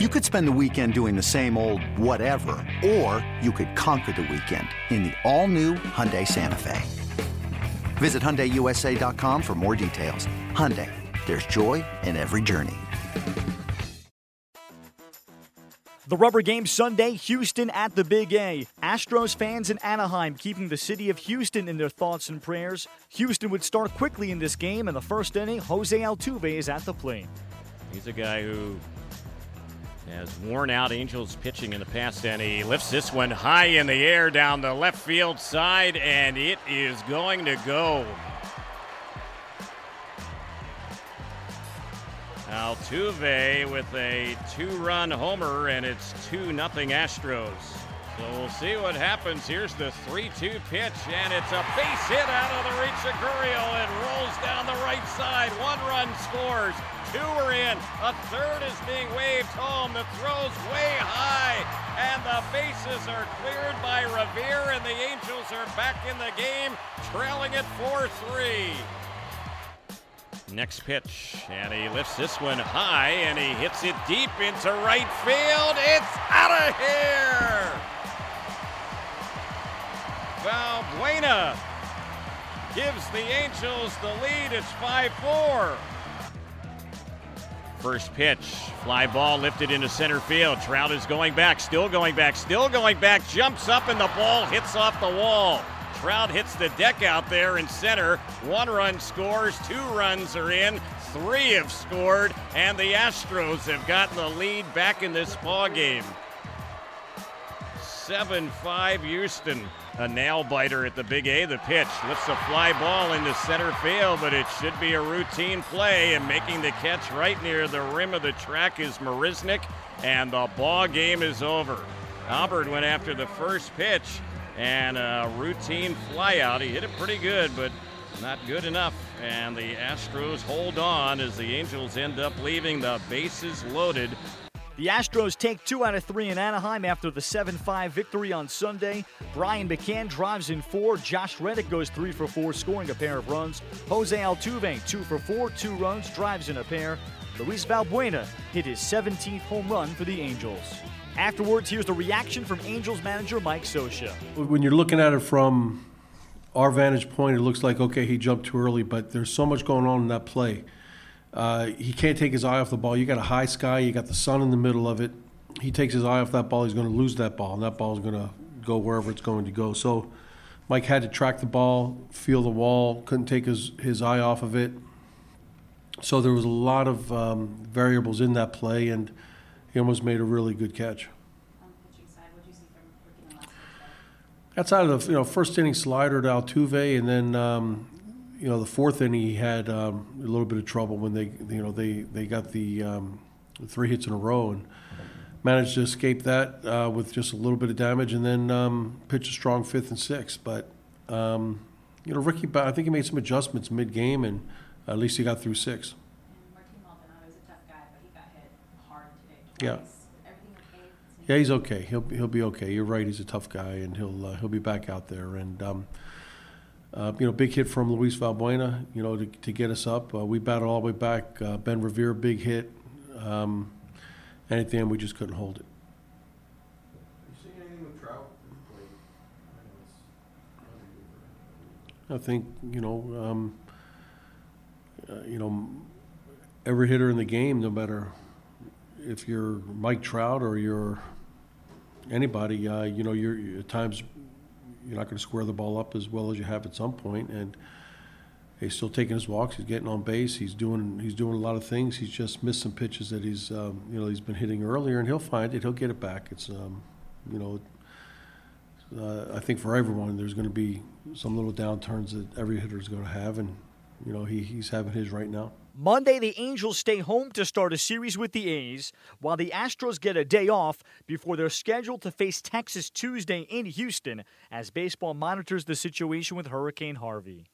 You could spend the weekend doing the same old whatever, or you could conquer the weekend in the all-new Hyundai Santa Fe. Visit HyundaiUSA.com for more details. Hyundai, there's joy in every journey. The rubber game Sunday, Houston at the Big A. Astros fans in Anaheim keeping the city of Houston in their thoughts and prayers. Houston would start quickly in this game. In the first inning, Jose Altuve is at the plate. He's a guy who has worn out Angels pitching in the past, and he lifts this one high in the air down the left field side, and it is going to go. Altuve with a two-run homer, and it's 2 nothing Astros. So we'll see what happens. Here's the 3-2 pitch, and it's a base hit out of the reach of Gurriel. It rolls down the right side. One run scores. Two are in. A third is being waved home. The throw's way high, and the bases are cleared by Revere, and the Angels are back in the game, trailing it 4-3. Next pitch, and he lifts this one high, and he hits it deep into right field. It's out of here! Valbuena gives the Angels the lead. It's 5 4. First pitch, fly ball lifted into center field. Trout is going back, still going back, still going back, jumps up, and the ball hits off the wall. Trout hits the deck out there in center. One run scores, two runs are in, three have scored, and the Astros have gotten the lead back in this ball game. 7 5 Houston. A nail biter at the big A. The pitch lifts a fly ball into center field, but it should be a routine play. And making the catch right near the rim of the track is Marisnick, and the ball game is over. Albert went after the first pitch and a routine flyout. He hit it pretty good, but not good enough. And the Astros hold on as the Angels end up leaving the bases loaded the Astros take two out of three in Anaheim after the 7 5 victory on Sunday. Brian McCann drives in four. Josh Reddick goes three for four, scoring a pair of runs. Jose Altuve, two for four, two runs, drives in a pair. Luis Valbuena hit his 17th home run for the Angels. Afterwards, here's the reaction from Angels manager Mike Scioscia. When you're looking at it from our vantage point, it looks like, okay, he jumped too early, but there's so much going on in that play uh, he can't take his eye off the ball. You got a high sky, you got the sun in the middle of it. He takes his eye off that ball, he's going to lose that ball, and that ball is going to go wherever it's going to go. So Mike had to track the ball, feel the wall, couldn't take his, his eye off of it. So there was a lot of um, variables in that play, and he almost made a really good catch. Outside of the you know first inning slider to Altuve, and then um, you know, the fourth inning he had um, a little bit of trouble when they, you know, they, they got the um, three hits in a row and managed to escape that uh, with just a little bit of damage and then um, pitched a strong fifth and sixth. But, um, you know, Ricky, I think he made some adjustments mid game and at least he got through six. Yeah. Yeah, he's okay. He'll he'll be okay. You're right. He's a tough guy, and he'll uh, he'll be back out there. And um, uh, you know, big hit from Luis Valbuena, you know, to, to get us up. Uh, we battled all the way back. Uh, ben Revere, big hit. Um, and at the end, we just couldn't hold it. I think you know, um, uh, you know, every hitter in the game, no matter if you're Mike Trout or you're anybody, uh, you know, you're at times you're not going to square the ball up as well as you have at some point. And he's still taking his walks. He's getting on base. He's doing he's doing a lot of things. He's just missed some pitches that he's um, you know he's been hitting earlier, and he'll find it. He'll get it back. It's um, you know. Uh, I think for everyone, there's going to be some little downturns that every hitter is going to have, and you know he, he's having his right now. Monday, the Angels stay home to start a series with the A's, while the Astros get a day off before they're scheduled to face Texas Tuesday in Houston as baseball monitors the situation with Hurricane Harvey.